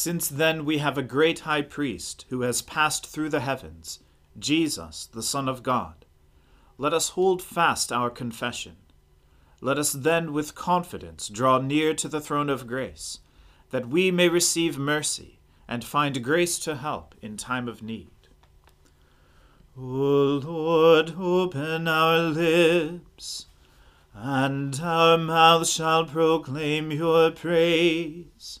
Since then we have a great high priest who has passed through the heavens, Jesus, the Son of God. Let us hold fast our confession. Let us then with confidence draw near to the throne of grace, that we may receive mercy and find grace to help in time of need. O Lord, open our lips, and our mouth shall proclaim your praise.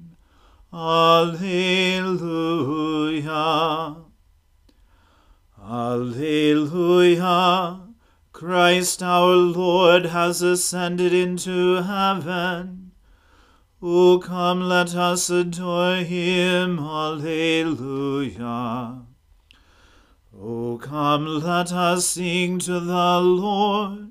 Alleluia. Alleluia. Christ our Lord has ascended into heaven. O come, let us adore him. Alleluia. O come, let us sing to the Lord.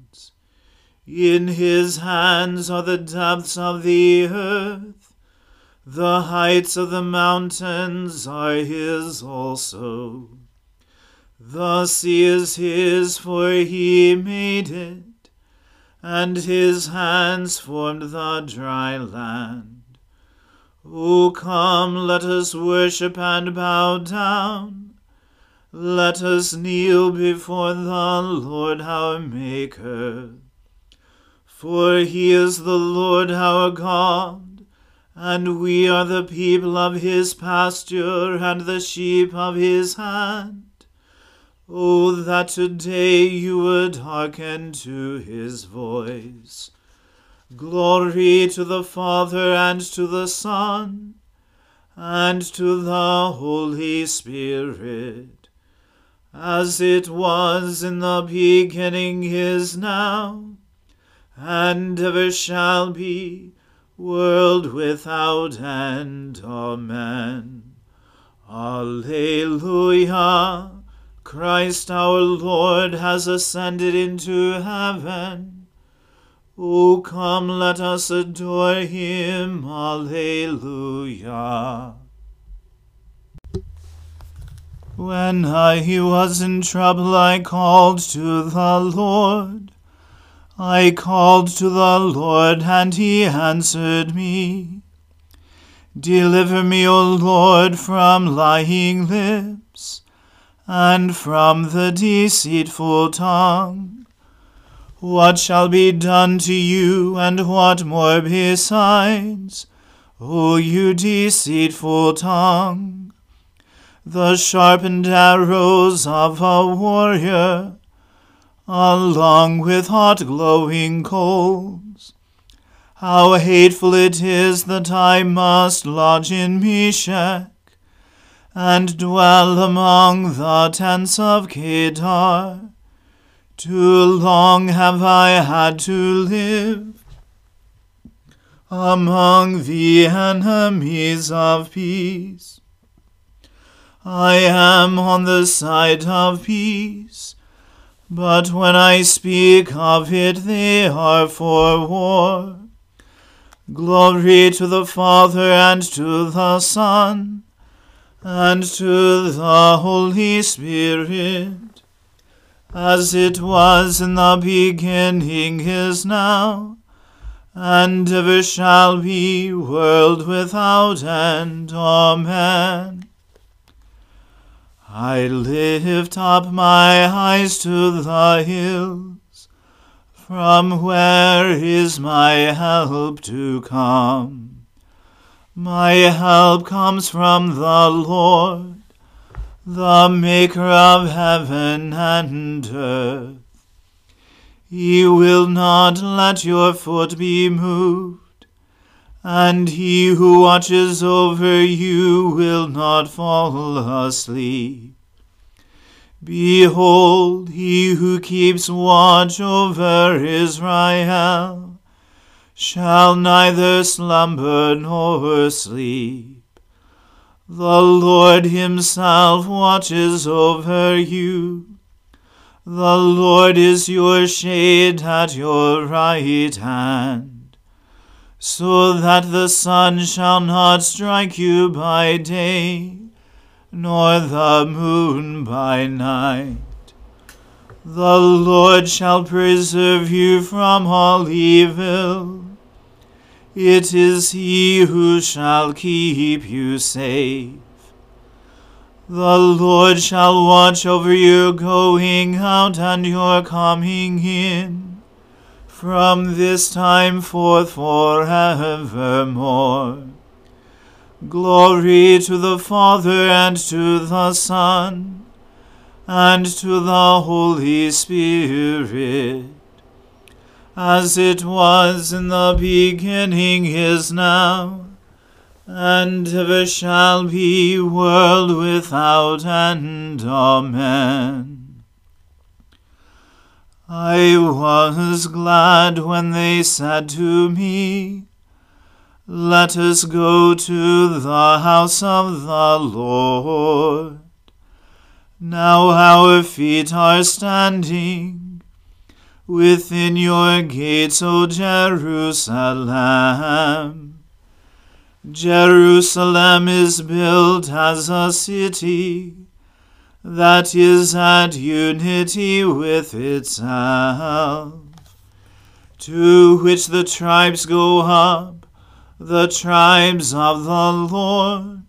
In his hands are the depths of the earth, the heights of the mountains are his also. The sea is his, for he made it, and his hands formed the dry land. O come, let us worship and bow down. Let us kneel before the Lord our Maker. For he is the Lord our God, and we are the people of his pasture and the sheep of his hand. Oh, that today you would hearken to his voice. Glory to the Father and to the Son and to the Holy Spirit, as it was in the beginning is now and ever shall be, world without end. Amen. Alleluia. Christ our Lord has ascended into heaven. O come, let us adore him. Alleluia. When I was in trouble, I called to the Lord. I called to the Lord, and he answered me. Deliver me, O Lord, from lying lips, and from the deceitful tongue. What shall be done to you, and what more besides, O you deceitful tongue? The sharpened arrows of a warrior along with hot glowing coals. How hateful it is that I must lodge in Meshech, and dwell among the tents of Kedar. Too long have I had to live among the enemies of peace. I am on the side of peace but when I speak of it, they are for war. Glory to the Father and to the Son and to the Holy Spirit, as it was in the beginning is now, and ever shall be, world without end. Amen. I lift up my eyes to the hills. From where is my help to come? My help comes from the Lord, the maker of heaven and earth. He will not let your foot be moved, and he who watches over you will not fall asleep. Behold, he who keeps watch over Israel shall neither slumber nor sleep. The Lord himself watches over you. The Lord is your shade at your right hand, so that the sun shall not strike you by day, nor the moon by night. The Lord shall preserve you from all evil. It is he who shall keep you safe. The Lord shall watch over your going out and your coming in, from this time forth forevermore. Glory to the Father and to the Son and to the Holy Spirit, as it was in the beginning is now and ever shall be, world without end. Amen. I was glad when they said to me, Let us go to the house of the Lord. Now our feet are standing within your gates, O Jerusalem. Jerusalem is built as a city that is at unity with itself, to which the tribes go up, the tribes of the Lord,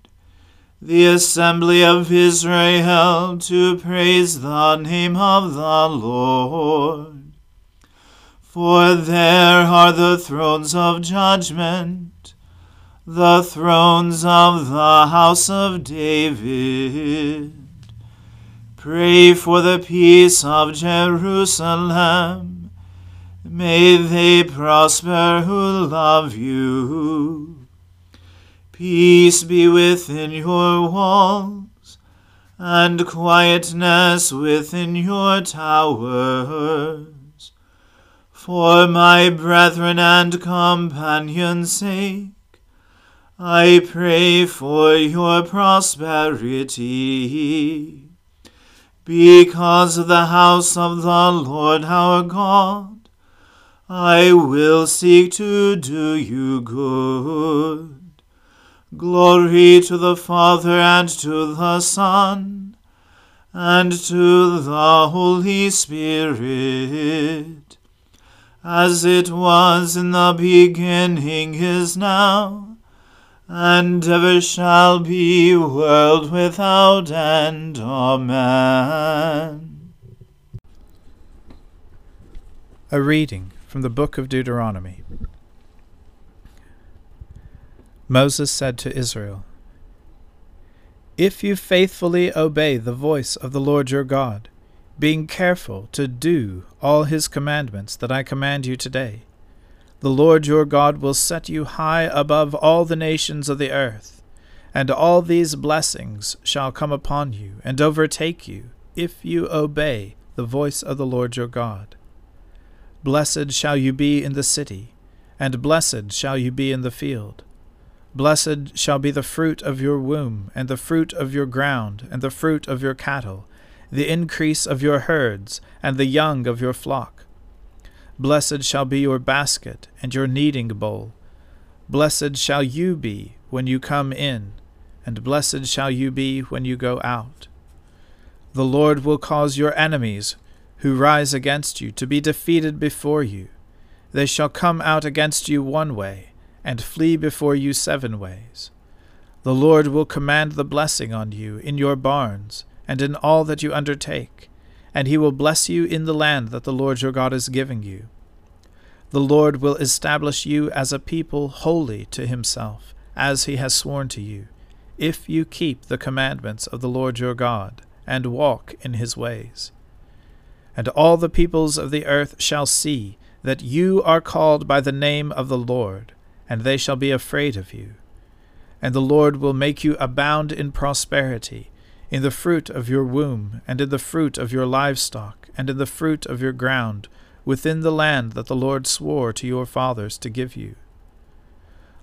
the assembly of Israel, to praise the name of the Lord. For there are the thrones of judgment the thrones of the house of David. Pray for the peace of Jerusalem. May they prosper who love you. Peace be within your walls, and quietness within your towers. For my brethren and companions' sake, I pray for your prosperity. Because of the house of the Lord our God, I will seek to do you good. Glory to the Father and to the Son and to the Holy Spirit, as it was in the beginning is now and ever shall be, world without end. Amen. A reading from the book of Deuteronomy. Moses said to Israel, If you faithfully obey the voice of the Lord your God, being careful to do all his commandments that I command you today, the Lord your God will set you high above all the nations of the earth, and all these blessings shall come upon you and overtake you, if you obey the voice of the Lord your God. Blessed shall you be in the city, and blessed shall you be in the field. Blessed shall be the fruit of your womb, and the fruit of your ground, and the fruit of your cattle, the increase of your herds, and the young of your flock Blessed shall be your basket and your kneading bowl. Blessed shall you be when you come in, and blessed shall you be when you go out. The Lord will cause your enemies who rise against you to be defeated before you. They shall come out against you one way, and flee before you seven ways. The Lord will command the blessing on you in your barns, and in all that you undertake and he will bless you in the land that the Lord your God is giving you. The Lord will establish you as a people holy to himself, as he has sworn to you, if you keep the commandments of the Lord your God, and walk in his ways. And all the peoples of the earth shall see that you are called by the name of the Lord, and they shall be afraid of you. And the Lord will make you abound in prosperity, in the fruit of your womb, and in the fruit of your livestock, and in the fruit of your ground, within the land that the Lord swore to your fathers to give you.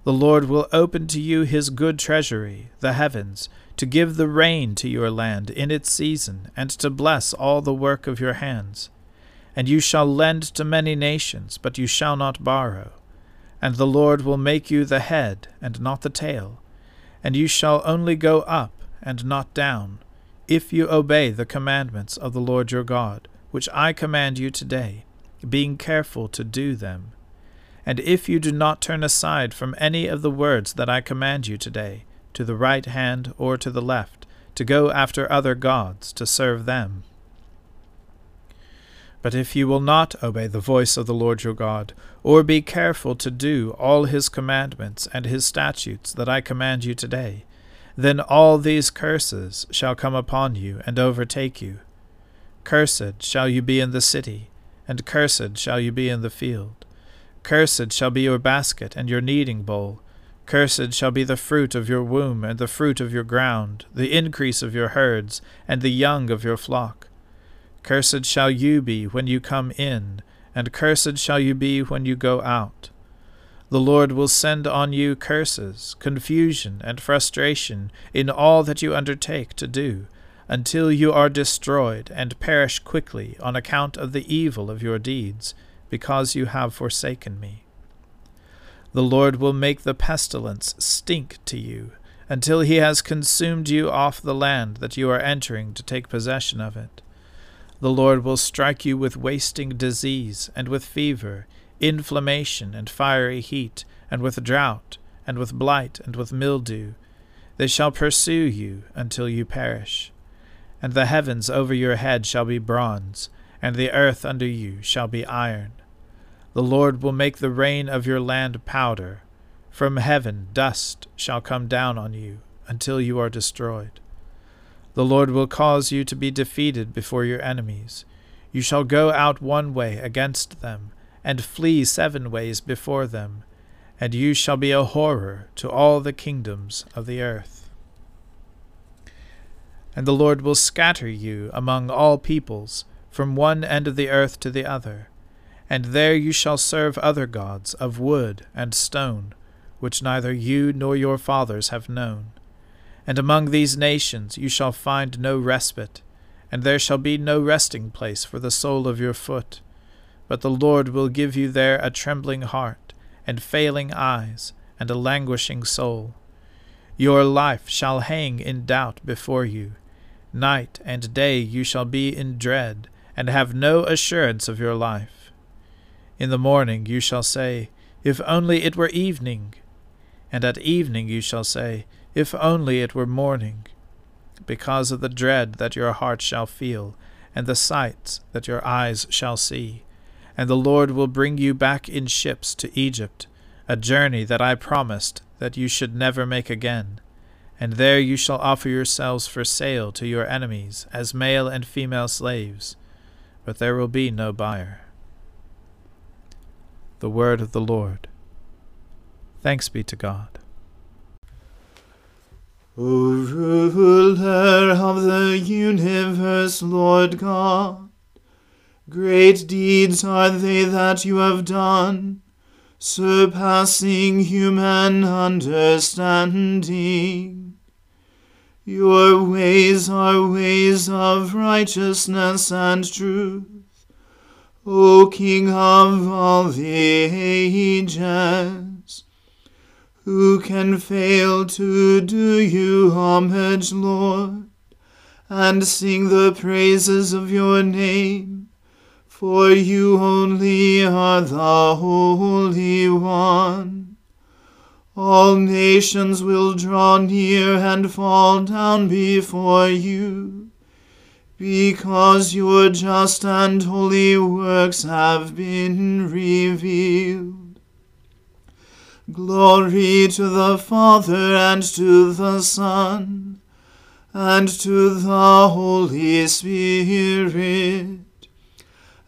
The Lord will open to you his good treasury, the heavens, to give the rain to your land in its season, and to bless all the work of your hands. And you shall lend to many nations, but you shall not borrow. And the Lord will make you the head, and not the tail. And you shall only go up, and not down, if you obey the commandments of the Lord your God, which I command you today, being careful to do them. And if you do not turn aside from any of the words that I command you today, to the right hand or to the left, to go after other gods, to serve them. But if you will not obey the voice of the Lord your God, or be careful to do all his commandments and his statutes that I command you today, then all these curses shall come upon you and overtake you. Cursed shall you be in the city, and cursed shall you be in the field. Cursed shall be your basket and your kneading bowl. Cursed shall be the fruit of your womb, and the fruit of your ground, the increase of your herds, and the young of your flock. Cursed shall you be when you come in, and cursed shall you be when you go out. The Lord will send on you curses, confusion, and frustration in all that you undertake to do, until you are destroyed and perish quickly on account of the evil of your deeds because you have forsaken me. The Lord will make the pestilence stink to you, until he has consumed you off the land that you are entering to take possession of it. The Lord will strike you with wasting disease, and with fever, inflammation, and fiery heat, and with drought, and with blight, and with mildew. They shall pursue you until you perish. And the heavens over your head shall be bronze, and the earth under you shall be iron. The Lord will make the rain of your land powder. From heaven dust shall come down on you until you are destroyed. The Lord will cause you to be defeated before your enemies. You shall go out one way against them, and flee seven ways before them, and you shall be a horror to all the kingdoms of the earth. And the Lord will scatter you among all peoples, from one end of the earth to the other and there you shall serve other gods of wood and stone, which neither you nor your fathers have known. And among these nations you shall find no respite, and there shall be no resting place for the sole of your foot. But the Lord will give you there a trembling heart, and failing eyes, and a languishing soul. Your life shall hang in doubt before you. Night and day you shall be in dread, and have no assurance of your life. In the morning you shall say, If only it were evening. And at evening you shall say, If only it were morning. Because of the dread that your heart shall feel, and the sights that your eyes shall see. And the Lord will bring you back in ships to Egypt, a journey that I promised that you should never make again. And there you shall offer yourselves for sale to your enemies as male and female slaves. But there will be no buyer. The word of the Lord. Thanks be to God. O ruler of the universe, Lord God, great deeds are they that you have done, surpassing human understanding. Your ways are ways of righteousness and truth. O King of all the ages, who can fail to do you homage, Lord, and sing the praises of your name? For you only are the Holy One. All nations will draw near and fall down before you because your just and holy works have been revealed. Glory to the Father and to the Son and to the Holy Spirit,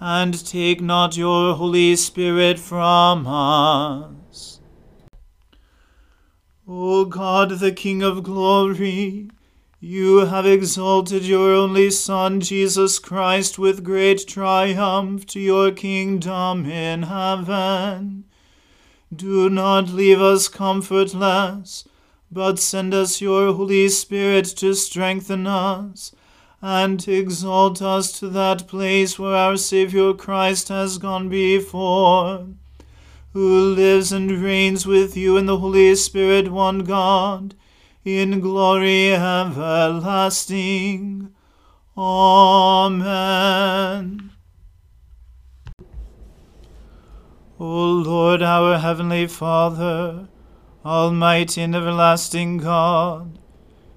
and take not your Holy Spirit from us. O God, the King of glory, you have exalted your only Son, Jesus Christ, with great triumph to your kingdom in heaven. Do not leave us comfortless, but send us your Holy Spirit to strengthen us and exalt us to that place where our Saviour Christ has gone before, who lives and reigns with you in the Holy Spirit, one God in glory everlasting. Amen. O Lord, our heavenly Father, Almighty and everlasting God,